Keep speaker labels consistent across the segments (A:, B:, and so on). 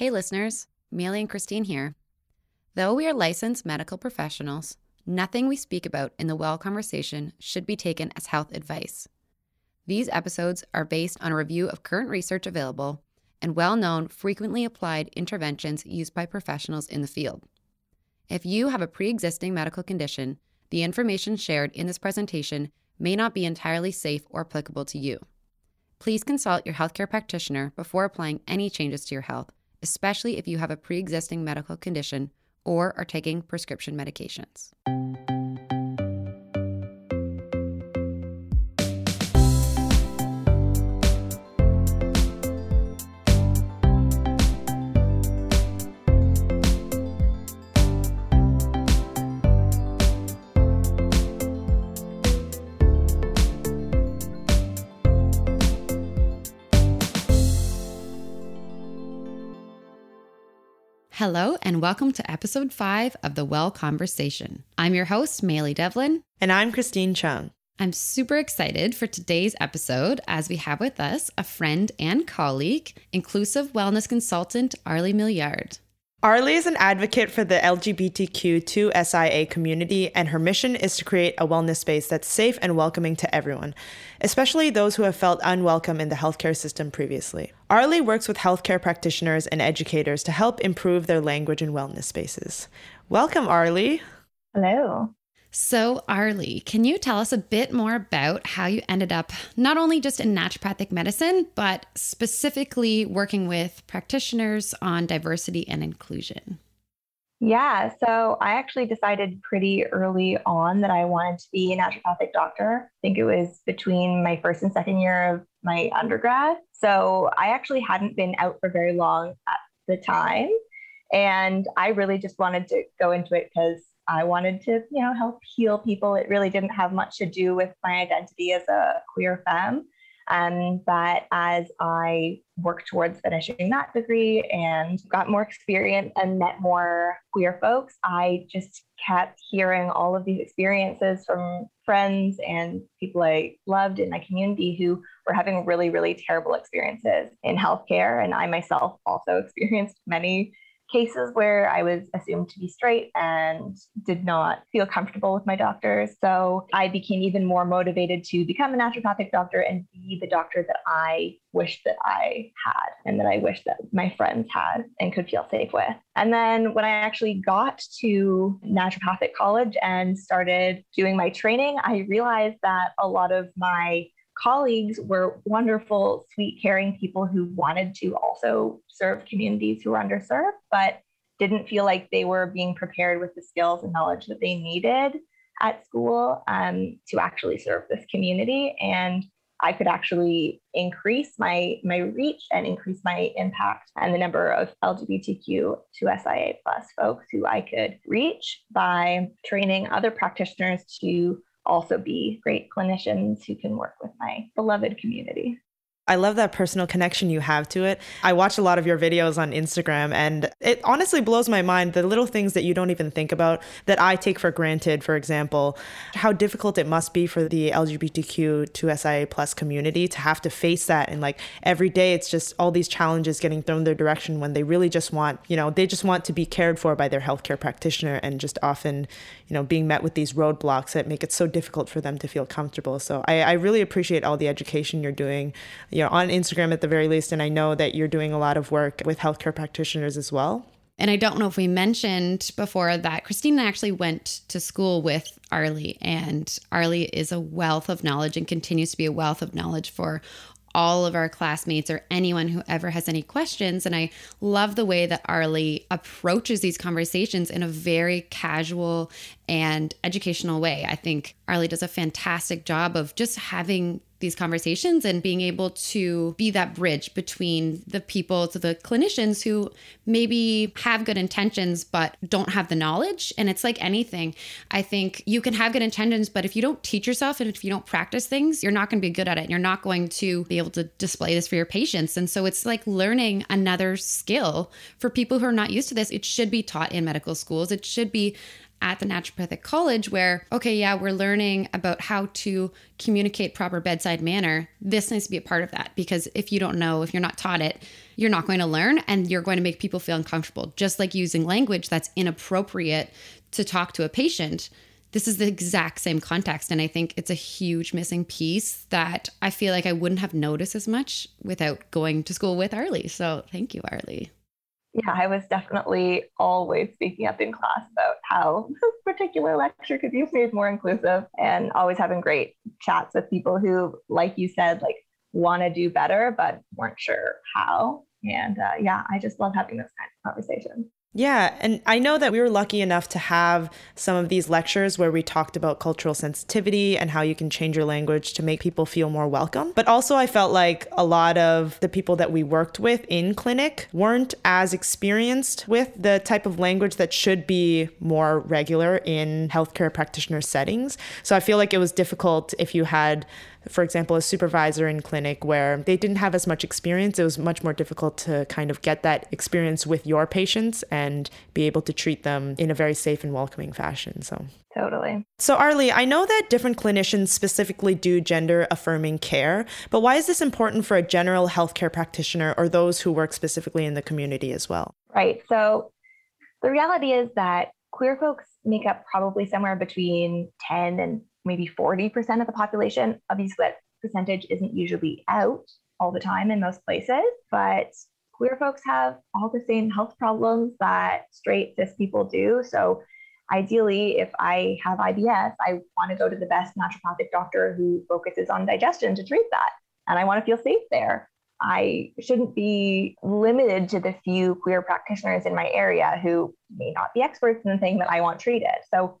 A: Hey, listeners, Maylee and Christine here. Though we are licensed medical professionals, nothing we speak about in the Well Conversation should be taken as health advice. These episodes are based on a review of current research available and well known, frequently applied interventions used by professionals in the field. If you have a pre existing medical condition, the information shared in this presentation may not be entirely safe or applicable to you. Please consult your healthcare practitioner before applying any changes to your health especially if you have a pre existing medical condition or are taking prescription medications. Hello, and welcome to episode five of The Well Conversation. I'm your host, Maylee Devlin.
B: And I'm Christine Chung.
A: I'm super excited for today's episode as we have with us a friend and colleague, inclusive wellness consultant Arlie Millyard.
B: Arlie is an advocate for the LGBTQ2SIA community, and her mission is to create a wellness space that's safe and welcoming to everyone, especially those who have felt unwelcome in the healthcare system previously. Arlie works with healthcare practitioners and educators to help improve their language and wellness spaces. Welcome, Arlie.
C: Hello.
A: So, Arlie, can you tell us a bit more about how you ended up not only just in naturopathic medicine, but specifically working with practitioners on diversity and inclusion?
C: Yeah, so I actually decided pretty early on that I wanted to be a naturopathic doctor. I think it was between my first and second year of my undergrad. So I actually hadn't been out for very long at the time. And I really just wanted to go into it because I wanted to, you know, help heal people. It really didn't have much to do with my identity as a queer femme. Um, but as I worked towards finishing that degree and got more experience and met more queer folks, I just kept hearing all of these experiences from friends and people I loved in my community who were having really, really terrible experiences in healthcare. And I myself also experienced many cases where I was assumed to be straight and did not feel comfortable with my doctors. So I became even more motivated to become a naturopathic doctor and be the doctor that I wished that I had and that I wished that my friends had and could feel safe with. And then when I actually got to naturopathic college and started doing my training, I realized that a lot of my colleagues were wonderful, sweet, caring people who wanted to also serve communities who were underserved, but didn't feel like they were being prepared with the skills and knowledge that they needed at school um, to actually serve this community. And I could actually increase my my reach and increase my impact and the number of LGBTQ2SIA plus folks who I could reach by training other practitioners to also be great clinicians who can work with my beloved community.
B: I love that personal connection you have to it. I watch a lot of your videos on Instagram and it honestly blows my mind the little things that you don't even think about that I take for granted, for example, how difficult it must be for the LGBTQ2SIA plus community to have to face that and like every day it's just all these challenges getting thrown their direction when they really just want, you know, they just want to be cared for by their healthcare practitioner and just often, you know, being met with these roadblocks that make it so difficult for them to feel comfortable. So I, I really appreciate all the education you're doing. You you know, on Instagram at the very least. And I know that you're doing a lot of work with healthcare practitioners as well.
A: And I don't know if we mentioned before that Christina actually went to school with Arlie, and Arlie is a wealth of knowledge and continues to be a wealth of knowledge for all of our classmates or anyone who ever has any questions. And I love the way that Arlie approaches these conversations in a very casual and educational way. I think Arlie does a fantastic job of just having these conversations and being able to be that bridge between the people to the clinicians who maybe have good intentions but don't have the knowledge. And it's like anything. I think you can have good intentions but if you don't teach yourself and if you don't practice things you're not going to be good at it. And you're not going to be able to display this for your patients. And so it's like learning another skill. For people who are not used to this it should be taught in medical schools. It should be at the naturopathic college where, okay, yeah, we're learning about how to communicate proper bedside manner. This needs to be a part of that because if you don't know, if you're not taught it, you're not going to learn and you're going to make people feel uncomfortable. Just like using language that's inappropriate to talk to a patient this is the exact same context. And I think it's a huge missing piece that I feel like I wouldn't have noticed as much without going to school with Arlie. So thank you, Arlie.
C: Yeah, I was definitely always speaking up in class about how this particular lecture could be made more inclusive and always having great chats with people who, like you said, like want to do better, but weren't sure how. And uh, yeah, I just love having this kind of conversation.
B: Yeah, and I know that we were lucky enough to have some of these lectures where we talked about cultural sensitivity and how you can change your language to make people feel more welcome. But also, I felt like a lot of the people that we worked with in clinic weren't as experienced with the type of language that should be more regular in healthcare practitioner settings. So I feel like it was difficult if you had for example, a supervisor in clinic where they didn't have as much experience, it was much more difficult to kind of get that experience with your patients and be able to treat them in a very safe and welcoming fashion. So
C: Totally.
B: So, Arlie, I know that different clinicians specifically do gender affirming care, but why is this important for a general healthcare practitioner or those who work specifically in the community as well?
C: Right. So, the reality is that queer folks make up probably somewhere between 10 and maybe 40% of the population. Obviously, that percentage isn't usually out all the time in most places, but queer folks have all the same health problems that straight cis people do. So, ideally, if I have IBS, I want to go to the best naturopathic doctor who focuses on digestion to treat that. And I want to feel safe there. I shouldn't be limited to the few queer practitioners in my area who may not be experts in the thing that I want treated. So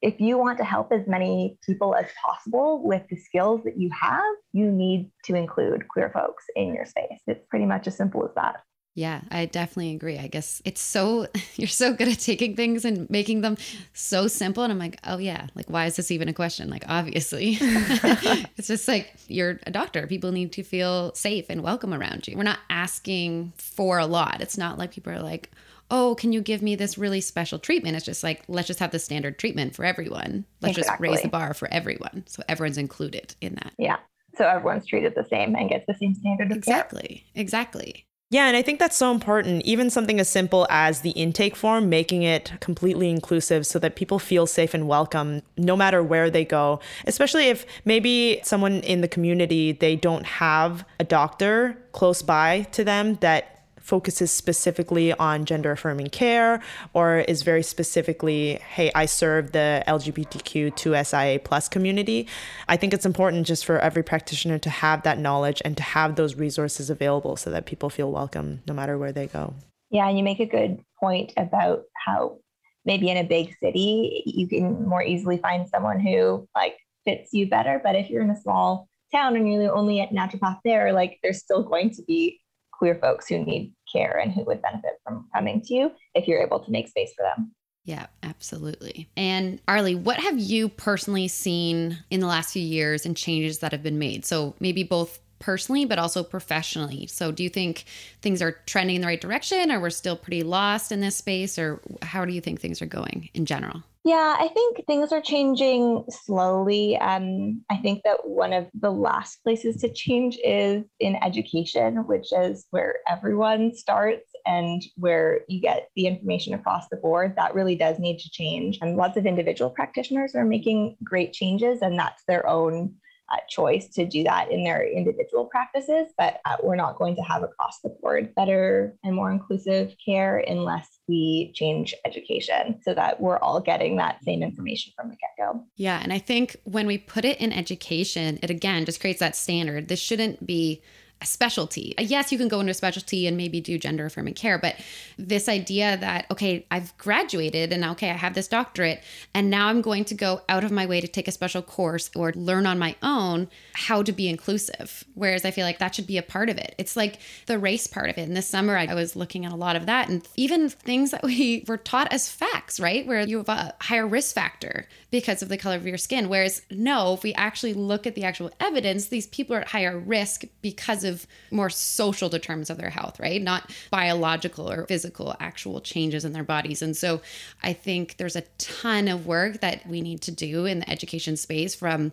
C: if you want to help as many people as possible with the skills that you have, you need to include queer folks in your space. It's pretty much as simple as that.
A: Yeah, I definitely agree. I guess it's so, you're so good at taking things and making them so simple. And I'm like, oh, yeah, like, why is this even a question? Like, obviously, it's just like you're a doctor. People need to feel safe and welcome around you. We're not asking for a lot. It's not like people are like, oh, can you give me this really special treatment? It's just like, let's just have the standard treatment for everyone. Let's exactly. just raise the bar for everyone. So everyone's included in that.
C: Yeah. So everyone's treated the same and gets the same standard of
A: exactly. care. Exactly. Exactly.
B: Yeah, and I think that's so important. Even something as simple as the intake form, making it completely inclusive so that people feel safe and welcome no matter where they go. Especially if maybe someone in the community, they don't have a doctor close by to them that focuses specifically on gender affirming care or is very specifically, hey, I serve the LGBTQ2SIA plus community. I think it's important just for every practitioner to have that knowledge and to have those resources available so that people feel welcome no matter where they go.
C: Yeah, and you make a good point about how maybe in a big city you can more easily find someone who like fits you better. But if you're in a small town and you're the only naturopath there, like there's still going to be queer folks who need care and who would benefit from coming to you if you're able to make space for them.
A: Yeah, absolutely. And Arlie, what have you personally seen in the last few years and changes that have been made? So maybe both personally, but also professionally. So do you think things are trending in the right direction or we're still pretty lost in this space or how do you think things are going in general?
C: Yeah, I think things are changing slowly. Um, I think that one of the last places to change is in education, which is where everyone starts and where you get the information across the board. That really does need to change. And lots of individual practitioners are making great changes, and that's their own uh, choice to do that in their individual practices, but uh, we're not going to have across the board better and more inclusive care unless we change education so that we're all getting that same information from the get go.
A: Yeah. And I think when we put it in education, it again just creates that standard. This shouldn't be a specialty. Uh, yes, you can go into a specialty and maybe do gender affirming care, but this idea that, okay, I've graduated and okay, I have this doctorate, and now I'm going to go out of my way to take a special course or learn on my own how to be inclusive. Whereas I feel like that should be a part of it. It's like the race part of it. In this summer, I was looking at a lot of that and even things that we were taught as facts, right? Where you have a higher risk factor because of the color of your skin. Whereas, no, if we actually look at the actual evidence, these people are at higher risk because of positive, more social determinants of their health, right? Not biological or physical, actual changes in their bodies. And so I think there's a ton of work that we need to do in the education space from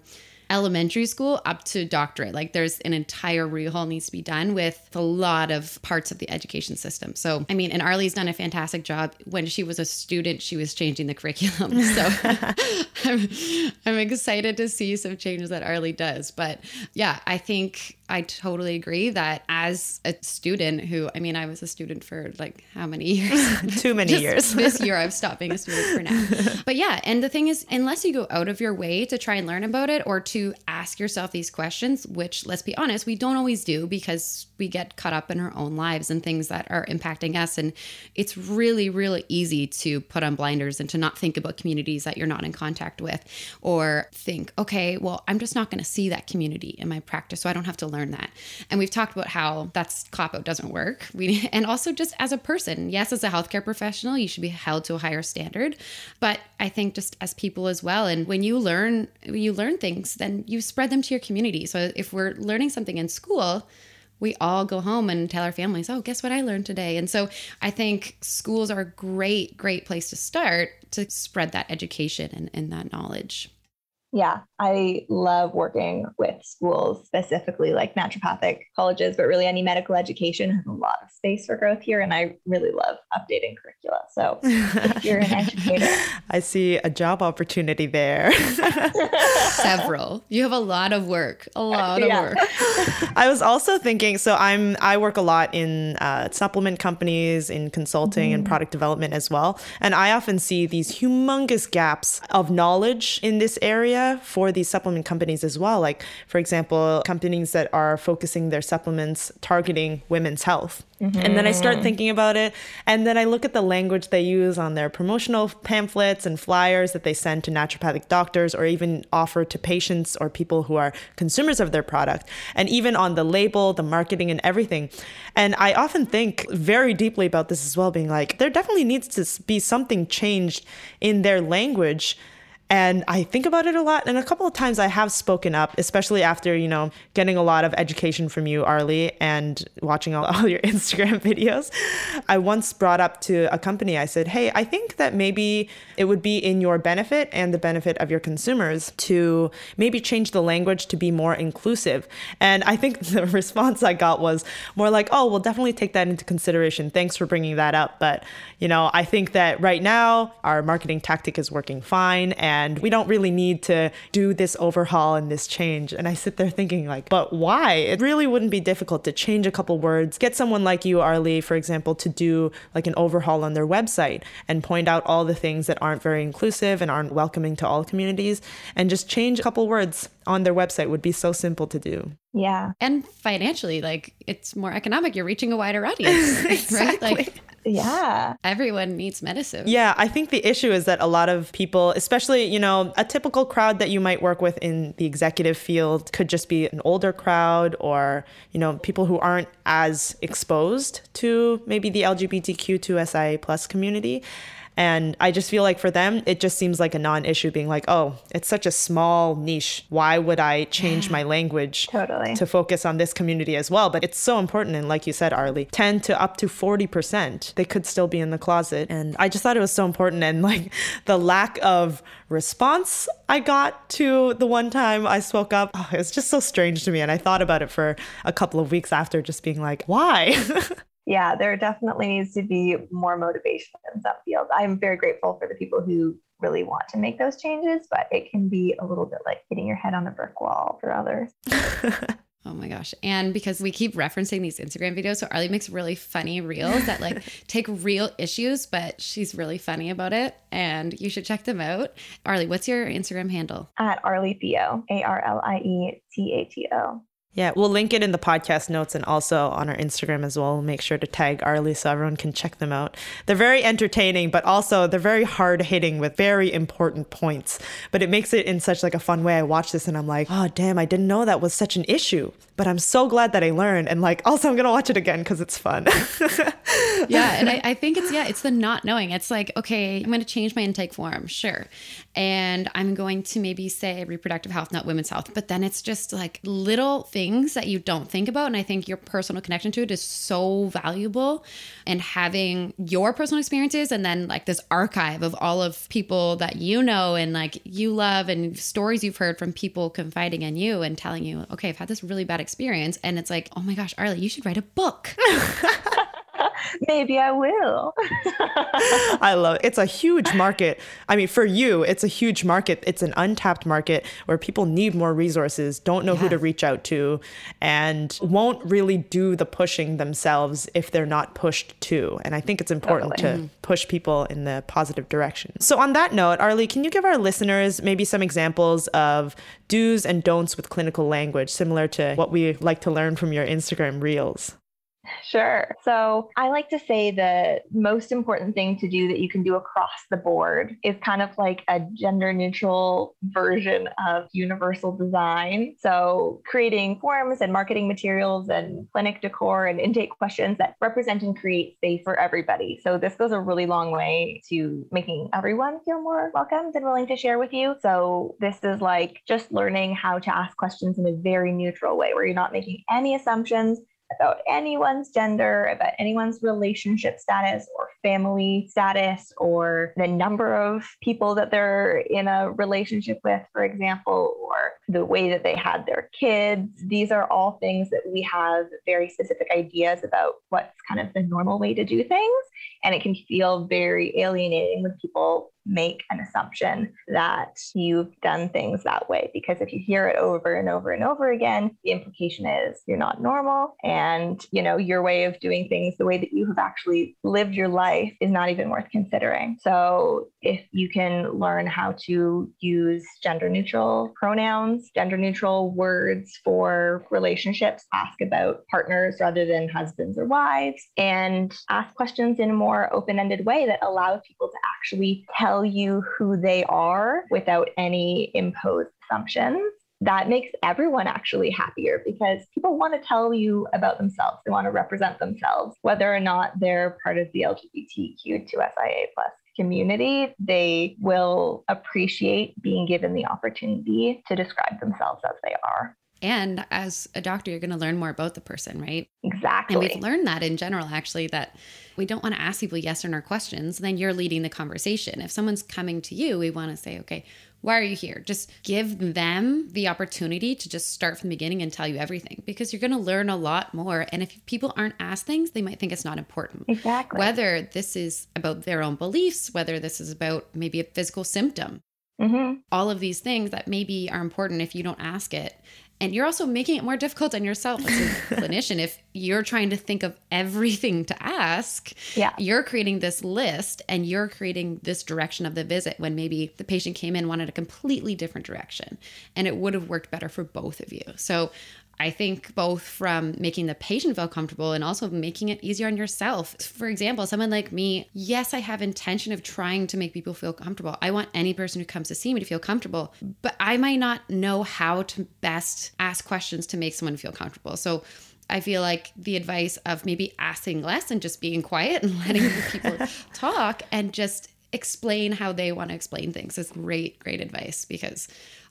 A: elementary school up to doctorate. Like there's an entire rehaul needs to be done with a lot of parts of the education system. So, I mean, and Arlie's done a fantastic job. When she was a student, she was changing the curriculum. So I'm, I'm excited to see some changes that Arlie does. But yeah, I think I totally agree that as a student who, I mean, I was a student for like how many years?
B: Too many years.
A: this year, I've stopped being a student for now. But yeah, and the thing is, unless you go out of your way to try and learn about it or to ask yourself these questions, which let's be honest, we don't always do because we get caught up in our own lives and things that are impacting us. And it's really, really easy to put on blinders and to not think about communities that you're not in contact with or think, okay, well, I'm just not going to see that community in my practice. So I don't have to learn that. And we've talked about how that's cop out doesn't work. We and also just as a person, yes, as a healthcare professional, you should be held to a higher standard. But I think just as people as well. And when you learn when you learn things, then you spread them to your community. So if we're learning something in school, we all go home and tell our families, oh, guess what I learned today? And so I think schools are a great, great place to start to spread that education and, and that knowledge.
C: Yeah, I love working with schools, specifically like naturopathic colleges, but really any medical education has a lot of space for growth here. And I really love updating curricula. So if you're an educator,
B: I see a job opportunity there.
A: Several. You have a lot of work, a lot of yeah. work.
B: I was also thinking so I'm, I work a lot in uh, supplement companies, in consulting mm-hmm. and product development as well. And I often see these humongous gaps of knowledge in this area for these supplement companies as well. Like, for example, companies that are focusing their supplements targeting women's health. Mm-hmm. And then I start thinking about it. And then I look at the language they use on their promotional pamphlets and flyers that they send to naturopathic doctors or even offer to patients or people who are consumers of their product. And even on the label, the marketing, and everything. And I often think very deeply about this as well, being like, there definitely needs to be something changed in their language and I think about it a lot. And a couple of times I have spoken up, especially after, you know, getting a lot of education from you, Arlie, and watching all, all your Instagram videos. I once brought up to a company, I said, hey, I think that maybe it would be in your benefit and the benefit of your consumers to maybe change the language to be more inclusive. And I think the response I got was more like, oh, we'll definitely take that into consideration. Thanks for bringing that up. But, you know, I think that right now our marketing tactic is working fine. And and we don't really need to do this overhaul and this change. And I sit there thinking, like, but why? It really wouldn't be difficult to change a couple words, get someone like you, Arlie, for example, to do like an overhaul on their website and point out all the things that aren't very inclusive and aren't welcoming to all communities, and just change a couple words on their website would be so simple to do.
C: Yeah.
A: And financially, like it's more economic. You're reaching a wider audience, exactly. right? Like
C: yeah.
A: Everyone needs medicine.
B: Yeah, I think the issue is that a lot of people, especially, you know, a typical crowd that you might work with in the executive field could just be an older crowd or, you know, people who aren't as exposed to maybe the LGBTQ2SI plus community. And I just feel like for them, it just seems like a non issue being like, oh, it's such a small niche. Why would I change my language
C: totally.
B: to focus on this community as well? But it's so important. And like you said, Arlie, 10 to up to 40%, they could still be in the closet. And I just thought it was so important. And like the lack of response I got to the one time I spoke up, oh, it was just so strange to me. And I thought about it for a couple of weeks after, just being like, why?
C: yeah, there definitely needs to be more motivation in some fields. I'm very grateful for the people who really want to make those changes, but it can be a little bit like hitting your head on a brick wall for others.
A: Oh my gosh. And because we keep referencing these Instagram videos, so Arlie makes really funny reels that like take real issues, but she's really funny about it. And you should check them out. Arlie, what's your Instagram handle?
C: At Arlie Theo, A R L I E T A T O.
B: Yeah, we'll link it in the podcast notes and also on our Instagram as well. Make sure to tag Arlie so everyone can check them out. They're very entertaining, but also they're very hard hitting with very important points. But it makes it in such like a fun way. I watch this and I'm like, oh damn, I didn't know that was such an issue. But I'm so glad that I learned. And like also I'm gonna watch it again because it's fun.
A: yeah, and I, I think it's yeah, it's the not knowing. It's like, okay, I'm gonna change my intake form, sure. And I'm going to maybe say reproductive health, not women's health. But then it's just like little things that you don't think about. And I think your personal connection to it is so valuable. And having your personal experiences and then like this archive of all of people that you know and like you love and stories you've heard from people confiding in you and telling you, okay, I've had this really bad experience. And it's like, oh my gosh, Arlie, you should write a book.
C: Maybe I will.
B: I love it. It's a huge market. I mean, for you, it's a huge market. It's an untapped market where people need more resources, don't know yeah. who to reach out to, and won't really do the pushing themselves if they're not pushed to. And I think it's important totally. to push people in the positive direction. So, on that note, Arlie, can you give our listeners maybe some examples of do's and don'ts with clinical language, similar to what we like to learn from your Instagram reels?
C: Sure. So I like to say the most important thing to do that you can do across the board is kind of like a gender neutral version of universal design. So creating forms and marketing materials and clinic decor and intake questions that represent and create space for everybody. So this goes a really long way to making everyone feel more welcomed and willing to share with you. So this is like just learning how to ask questions in a very neutral way where you're not making any assumptions about anyone's gender, about anyone's relationship status or family status, or the number of people that they're in a relationship with, for example, or the way that they had their kids. These are all things that we have very specific ideas about what's kind of the normal way to do things. And it can feel very alienating when people make an assumption that you've done things that way. Because if you hear it over and over and over again, the implication is you're not normal. And, you know, your way of doing things, the way that you have actually lived your life is not even worth considering. So if you can learn how to use gender neutral pronouns, gender neutral words for relationships, ask about partners rather than husbands or wives, and ask questions in a more more open ended way that allows people to actually tell you who they are without any imposed assumptions that makes everyone actually happier because people want to tell you about themselves. They want to represent themselves, whether or not they're part of the LGBTQ2SIA plus community. They will appreciate being given the opportunity to describe themselves as they are.
A: And as a doctor, you're going to learn more about the person, right?
C: Exactly.
A: And we've learned that in general, actually, that we don't want to ask people yes or no questions. Then you're leading the conversation. If someone's coming to you, we want to say, okay, why are you here? Just give them the opportunity to just start from the beginning and tell you everything because you're going to learn a lot more. And if people aren't asked things, they might think it's not important.
C: Exactly.
A: Whether this is about their own beliefs, whether this is about maybe a physical symptom, Mm-hmm. All of these things that maybe are important if you don't ask it. And you're also making it more difficult on yourself as a clinician. If you're trying to think of everything to ask,
C: yeah.
A: you're creating this list and you're creating this direction of the visit when maybe the patient came in wanted a completely different direction and it would have worked better for both of you. So I think both from making the patient feel comfortable and also making it easier on yourself. For example, someone like me, yes, I have intention of trying to make people feel comfortable. I want any person who comes to see me to feel comfortable, but I might not know how to best ask questions to make someone feel comfortable. So I feel like the advice of maybe asking less and just being quiet and letting people talk and just explain how they want to explain things is great, great advice because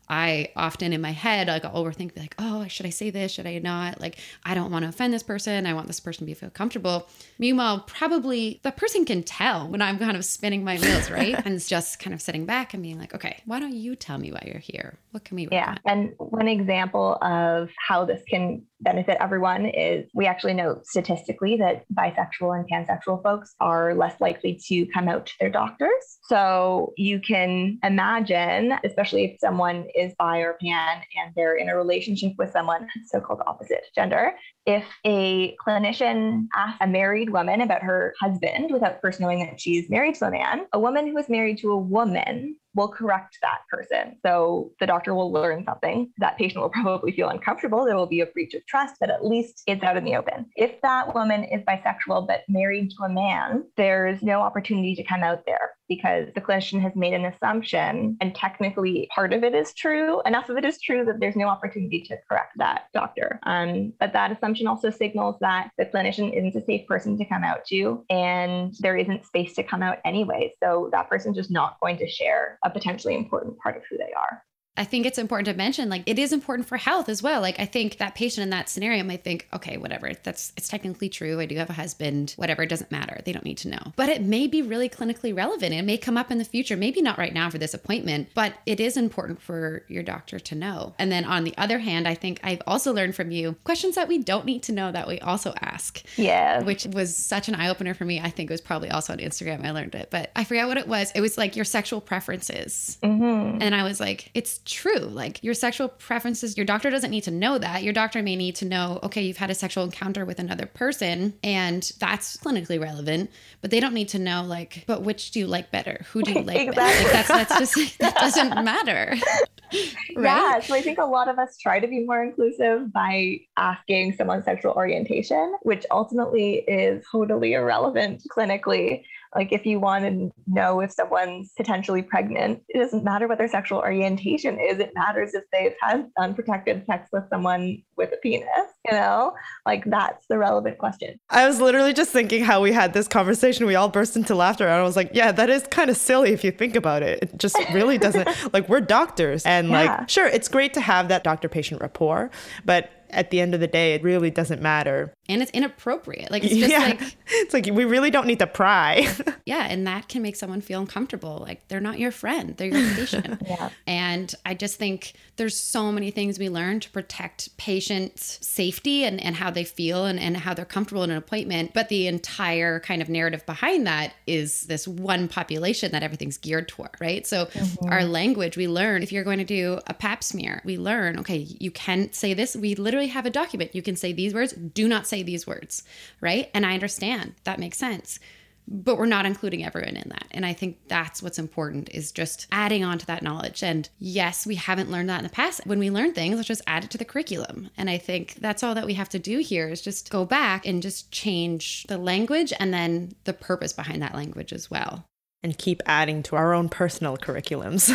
A: I often in my head like I'll overthink like, oh, should I say this? Should I not? Like, I don't want to offend this person. I want this person to be feel comfortable. Meanwhile, probably the person can tell when I'm kind of spinning my wheels, right? and it's just kind of sitting back and being like, okay, why don't you tell me why you're here? What can we?
C: Yeah, and one example of how this can benefit everyone is we actually know statistically that bisexual and pansexual folks are less likely to come out to their doctors. So you can imagine, especially if someone is bi or pan and they're in a relationship with someone so called opposite gender, if a clinician asks a married woman about her husband without first knowing that she's married to a man, a woman who is married to a woman will correct that person. So the doctor will learn something. That patient will probably feel uncomfortable. There will be a breach of trust, but at least it's out in the open. If that woman is bisexual but married to a man, there's no opportunity to come out there because the clinician has made an assumption and technically part of it is true. Enough of it is true that there's no opportunity to correct that doctor. Um, but that assumption also signals that the clinician isn't a safe person to come out to and there isn't space to come out anyway. So that person's just not going to share a potentially important part of who they are.
A: I think it's important to mention like it is important for health as well. Like I think that patient in that scenario might think, okay, whatever, that's it's technically true. I do have a husband, whatever, it doesn't matter. They don't need to know. But it may be really clinically relevant. It may come up in the future, maybe not right now for this appointment, but it is important for your doctor to know. And then on the other hand, I think I've also learned from you questions that we don't need to know that we also ask.
C: Yeah.
A: Which was such an eye opener for me. I think it was probably also on Instagram I learned it, but I forget what it was. It was like your sexual preferences.
C: Mm-hmm.
A: And I was like, it's true. Like your sexual preferences, your doctor doesn't need to know that. Your doctor may need to know, okay, you've had a sexual encounter with another person and that's clinically relevant, but they don't need to know like, but which do you like better? Who do you like
C: Exactly.
A: better? Like that's that's just like, that doesn't matter. right?
C: Yeah, so I think a lot of us try to be more inclusive by asking someone's sexual orientation, which ultimately is totally irrelevant clinically. Like, if you want to know if someone's potentially pregnant, it doesn't matter what their sexual orientation is. It matters if they've had unprotected sex with someone with a penis, you know? Like, that's the relevant question.
B: I was literally just thinking how we had this conversation. We all burst into laughter. And I was like, yeah, that is kind of silly if you think about it. It just really doesn't, like, we're doctors. And,
C: Yeah.
B: like, sure, it's great to have that doctor patient rapport, but at the end of the day, it really doesn't matter.
A: And it's inappropriate. Like it's just
B: yeah.
A: like
B: it's like we really don't need to pry.
A: yeah, and that can make someone feel uncomfortable. Like they're not your friend, they're your patient.
C: Yeah.
A: And I just think there's so many things we learn to protect patients' safety and, and how they feel and, and how they're comfortable in an appointment. But the entire kind of narrative behind that is this one population that everything's geared toward, right? So mm-hmm. our language, we learn if you're going to do a pap smear, we learn, okay, you can say this. We literally have a document. You can say these words, do not say these words, right? And I understand that makes sense but we're not including everyone in that. And i think that's what's important is just adding on to that knowledge. And yes we haven't learned that in the past. When we learn things let's just add it to the curriculum. And i think that's all that we have to do here is just go back and just change the language and then the purpose behind that language as well
B: and keep adding to our own personal curriculums.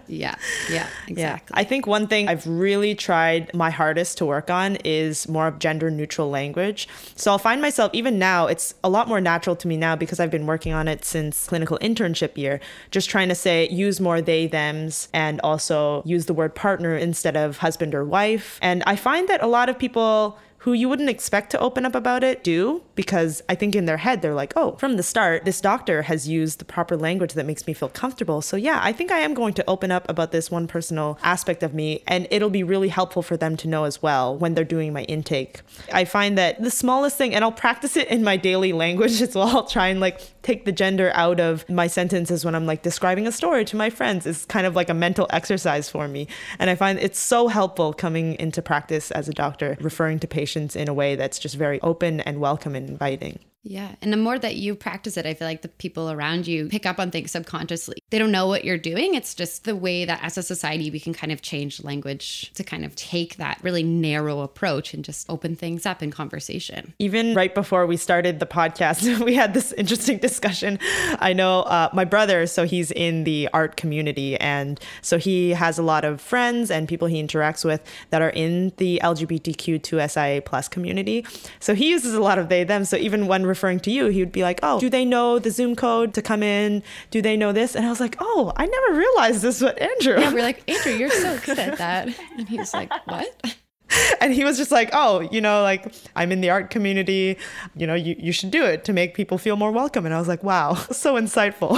A: yeah yeah exactly
B: Yeah. I think one thing I've really tried my hardest to work on is more of gender neutral language. So I'll find myself, even now, it's a lot more natural to me now because I've been working on it since clinical internship year, just trying to say use more they, thems, and also use the word partner instead of husband or wife. And I find that a lot of people who you wouldn't expect to open up about it do because I think in their head they're like, oh, from the start, this doctor has used the proper language that makes me feel comfortable. So yeah, I think I am going to open up about this one personal aspect of me and it'll be really helpful for them to know as well when they're doing my intake. I find that the smallest thing, and I'll practice it in my daily language as well. I'll try and like take the gender out of my sentences when I'm like describing a story to my friends. It's kind of like a mental exercise for me. And I find it's so helpful coming into practice as a doctor, referring to patients in a way that's just very open and welcome and inviting.
A: Yeah. And the more that you practice it, I feel like the people around you pick up on things subconsciously. They don't know what you're doing. It's just the way that as a society, we can kind of change language to kind of take that really narrow approach and just open things up in conversation.
B: Even right before we started the podcast, we had this interesting discussion. I know uh, my brother, so he's in the art community. And so he has a lot of friends and people he interacts with that are in the LGBTQ2SIA plus community. So he uses a lot of they, them. So even when referring to you, he would be like, oh, do they know the Zoom code to come in? Do they know this? And I was like, oh, I never realized this with Andrew.
A: Yeah, we're like, Andrew, you're so good at that. And he was like, what?
B: and he was just like, oh, you know, like I'm in the art community, you know, you, you should do it to make people feel more welcome. And I was like, wow, so insightful.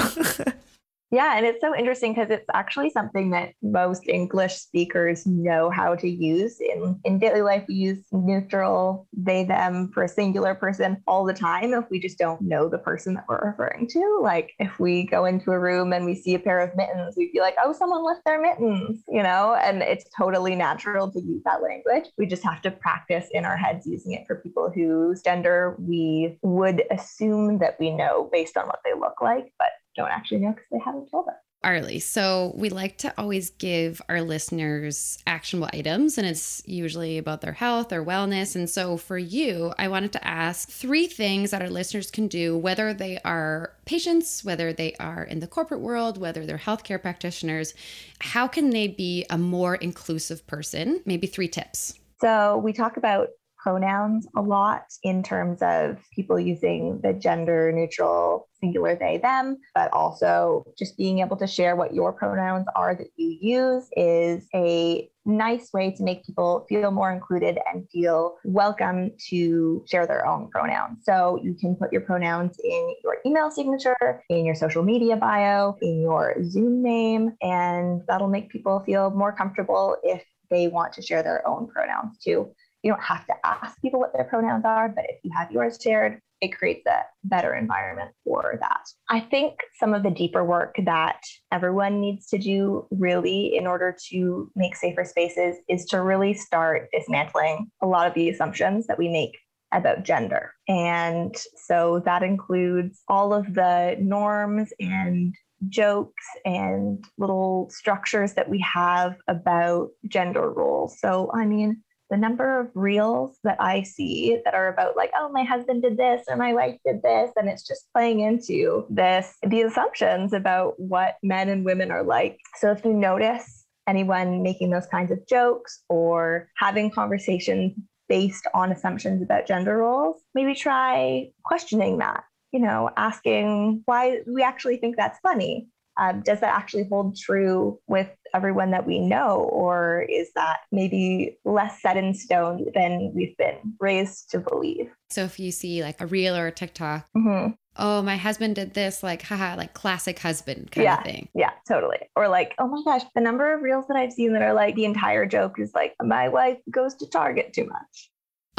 C: Yeah, and it's so interesting because it's actually something that most English speakers know how to use. In, in daily life, we use neutral they, them for a singular person all the time if we just don't know the person that we're referring to. Like if we go into a room and we see a pair of mittens, we'd be like, oh, someone left their mittens, you know? And it's totally natural to use that language. We just have to practice in our heads using it for people whose gender we would assume that we know based on what they look like, but don't actually know because they haven't told us.
A: Arlie, so we like to always give our listeners actionable items, and it's usually about their health or wellness. And so for you, I wanted to ask three things that our listeners can do, whether they are patients, whether they are in the corporate world, whether they're healthcare practitioners. How can they be a more inclusive person? Maybe three tips.
C: So we talk about pronouns a lot in terms of people using the gender neutral singular they them but also just being able to share what your pronouns are that you use is a nice way to make people feel more included and feel welcome to share their own pronouns. So you can put your pronouns in your email signature, in your social media bio, in your Zoom name, and that'll make people feel more comfortable if they want to share their own pronouns too. You don't have to ask people what their pronouns are, but if you have yours shared, it creates a better environment for that. I think some of the deeper work that everyone needs to do really in order to make safer spaces is to really start dismantling a lot of the assumptions that we make about gender. And so that includes all of the norms and jokes and little structures that we have about gender roles. So, I mean, the number of reels that I see that are about like, oh, my husband did this or my wife did this, and it's just playing into this the assumptions about what men and women are like. So if you notice anyone making those kinds of jokes or having conversations based on assumptions about gender roles, maybe try questioning that. You know, asking why we actually think that's funny um, does that actually hold true with everyone that we know, or is that maybe less set in stone than we've been raised to believe?
A: So if you see like a reel or a TikTok, mm-hmm. oh, my husband did this, like, haha, like classic husband kind
C: yeah,
A: of thing.
C: Yeah, totally. Or like, oh my gosh, the number of reels that I've seen that are like the entire joke is like, my wife goes to Target too much.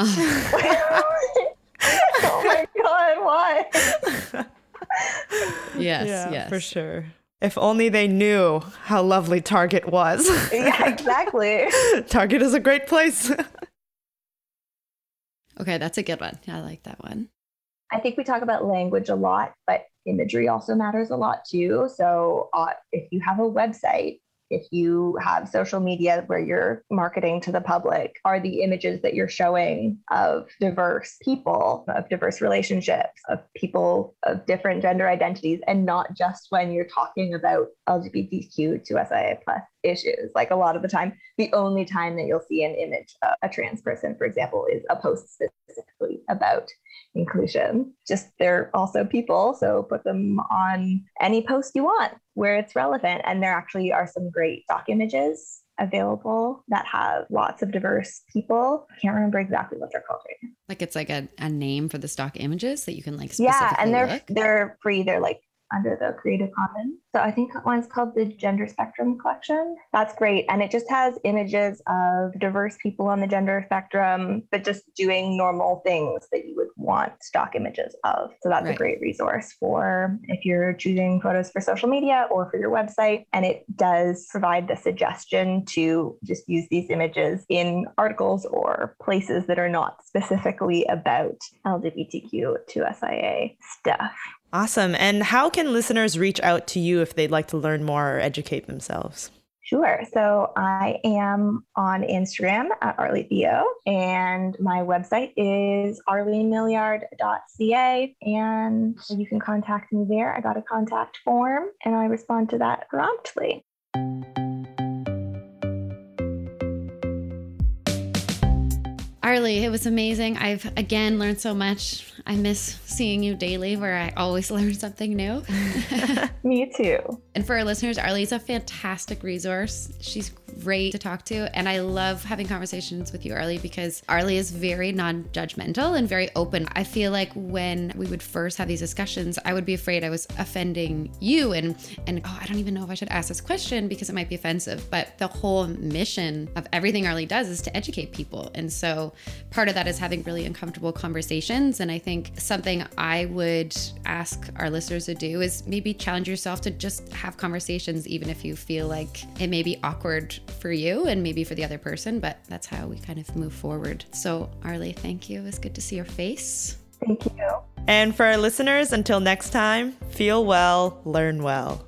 C: oh my God, why?
A: yes, yeah, yes.
B: For sure. If only they knew how lovely Target was.
C: yeah, exactly.
B: Target is a great place.
A: okay, that's a good one. I like that one.
C: I think we talk about language a lot, but imagery also matters a lot too. So, uh, if you have a website, if you have social media where you're marketing to the public are the images that you're showing of diverse people of diverse relationships of people of different gender identities and not just when you're talking about lgbtq2sia plus issues like a lot of the time the only time that you'll see an image of a trans person for example is a post specifically about inclusion. Just they're also people, so put them on any post you want where it's relevant. And there actually are some great stock images available that have lots of diverse people. I can't remember exactly what they're called right now.
A: Like it's like a, a name for the stock images that you can like
C: yeah, and they're
A: look.
C: they're free. They're like under the Creative Commons. So I think one's called the Gender Spectrum Collection. That's great. And it just has images of diverse people on the gender spectrum, but just doing normal things that you would want stock images of. So that's right. a great resource for if you're choosing photos for social media or for your website. And it does provide the suggestion to just use these images in articles or places that are not specifically about LGBTQ2SIA stuff.
B: Awesome. And how can listeners reach out to you if they'd like to learn more or educate themselves?
C: Sure. So I am on Instagram at Arlie Theo, and my website is arliemillyard.ca, and you can contact me there. I got a contact form, and I respond to that promptly.
A: Arlie, it was amazing. I've again learned so much. I miss seeing you daily where I always learn something new.
C: Me too.
A: And for our listeners, Arlie is a fantastic resource. She's great to talk to. And I love having conversations with you, Arlie, because Arlie is very non judgmental and very open. I feel like when we would first have these discussions, I would be afraid I was offending you and, and oh, I don't even know if I should ask this question because it might be offensive. But the whole mission of everything Arlie does is to educate people. And so part of that is having really uncomfortable conversations. And I think something I would ask our listeners to do is maybe challenge yourself to just have conversations, even if you feel like it may be awkward for you and maybe for the other person, but that's how we kind of move forward. So, Arlie, thank you. It was good to see your face.
C: Thank you.
B: And for our listeners, until next time, feel well, learn well.